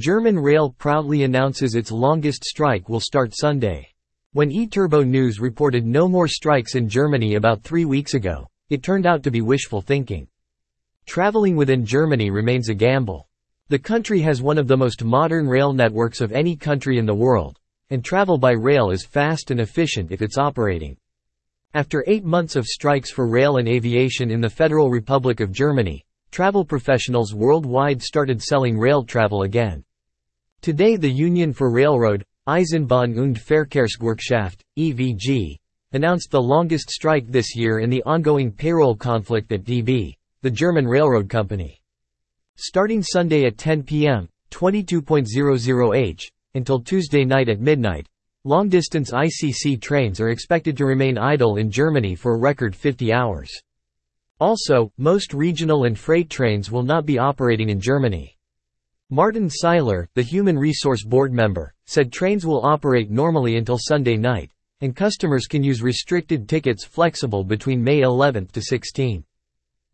German Rail proudly announces its longest strike will start Sunday. When eTurbo News reported no more strikes in Germany about three weeks ago, it turned out to be wishful thinking. Traveling within Germany remains a gamble. The country has one of the most modern rail networks of any country in the world, and travel by rail is fast and efficient if it's operating. After eight months of strikes for rail and aviation in the Federal Republic of Germany, travel professionals worldwide started selling rail travel again. Today the Union for Railroad, Eisenbahn und Verkehrsgewerkschaft, EVG, announced the longest strike this year in the ongoing payroll conflict at DB, the German railroad company. Starting Sunday at 10 p.m., 22.00h, until Tuesday night at midnight, long-distance ICE trains are expected to remain idle in Germany for a record 50 hours. Also, most regional and freight trains will not be operating in Germany. Martin Seiler, the Human Resource Board member, said trains will operate normally until Sunday night, and customers can use restricted tickets flexible between May 11 to 16.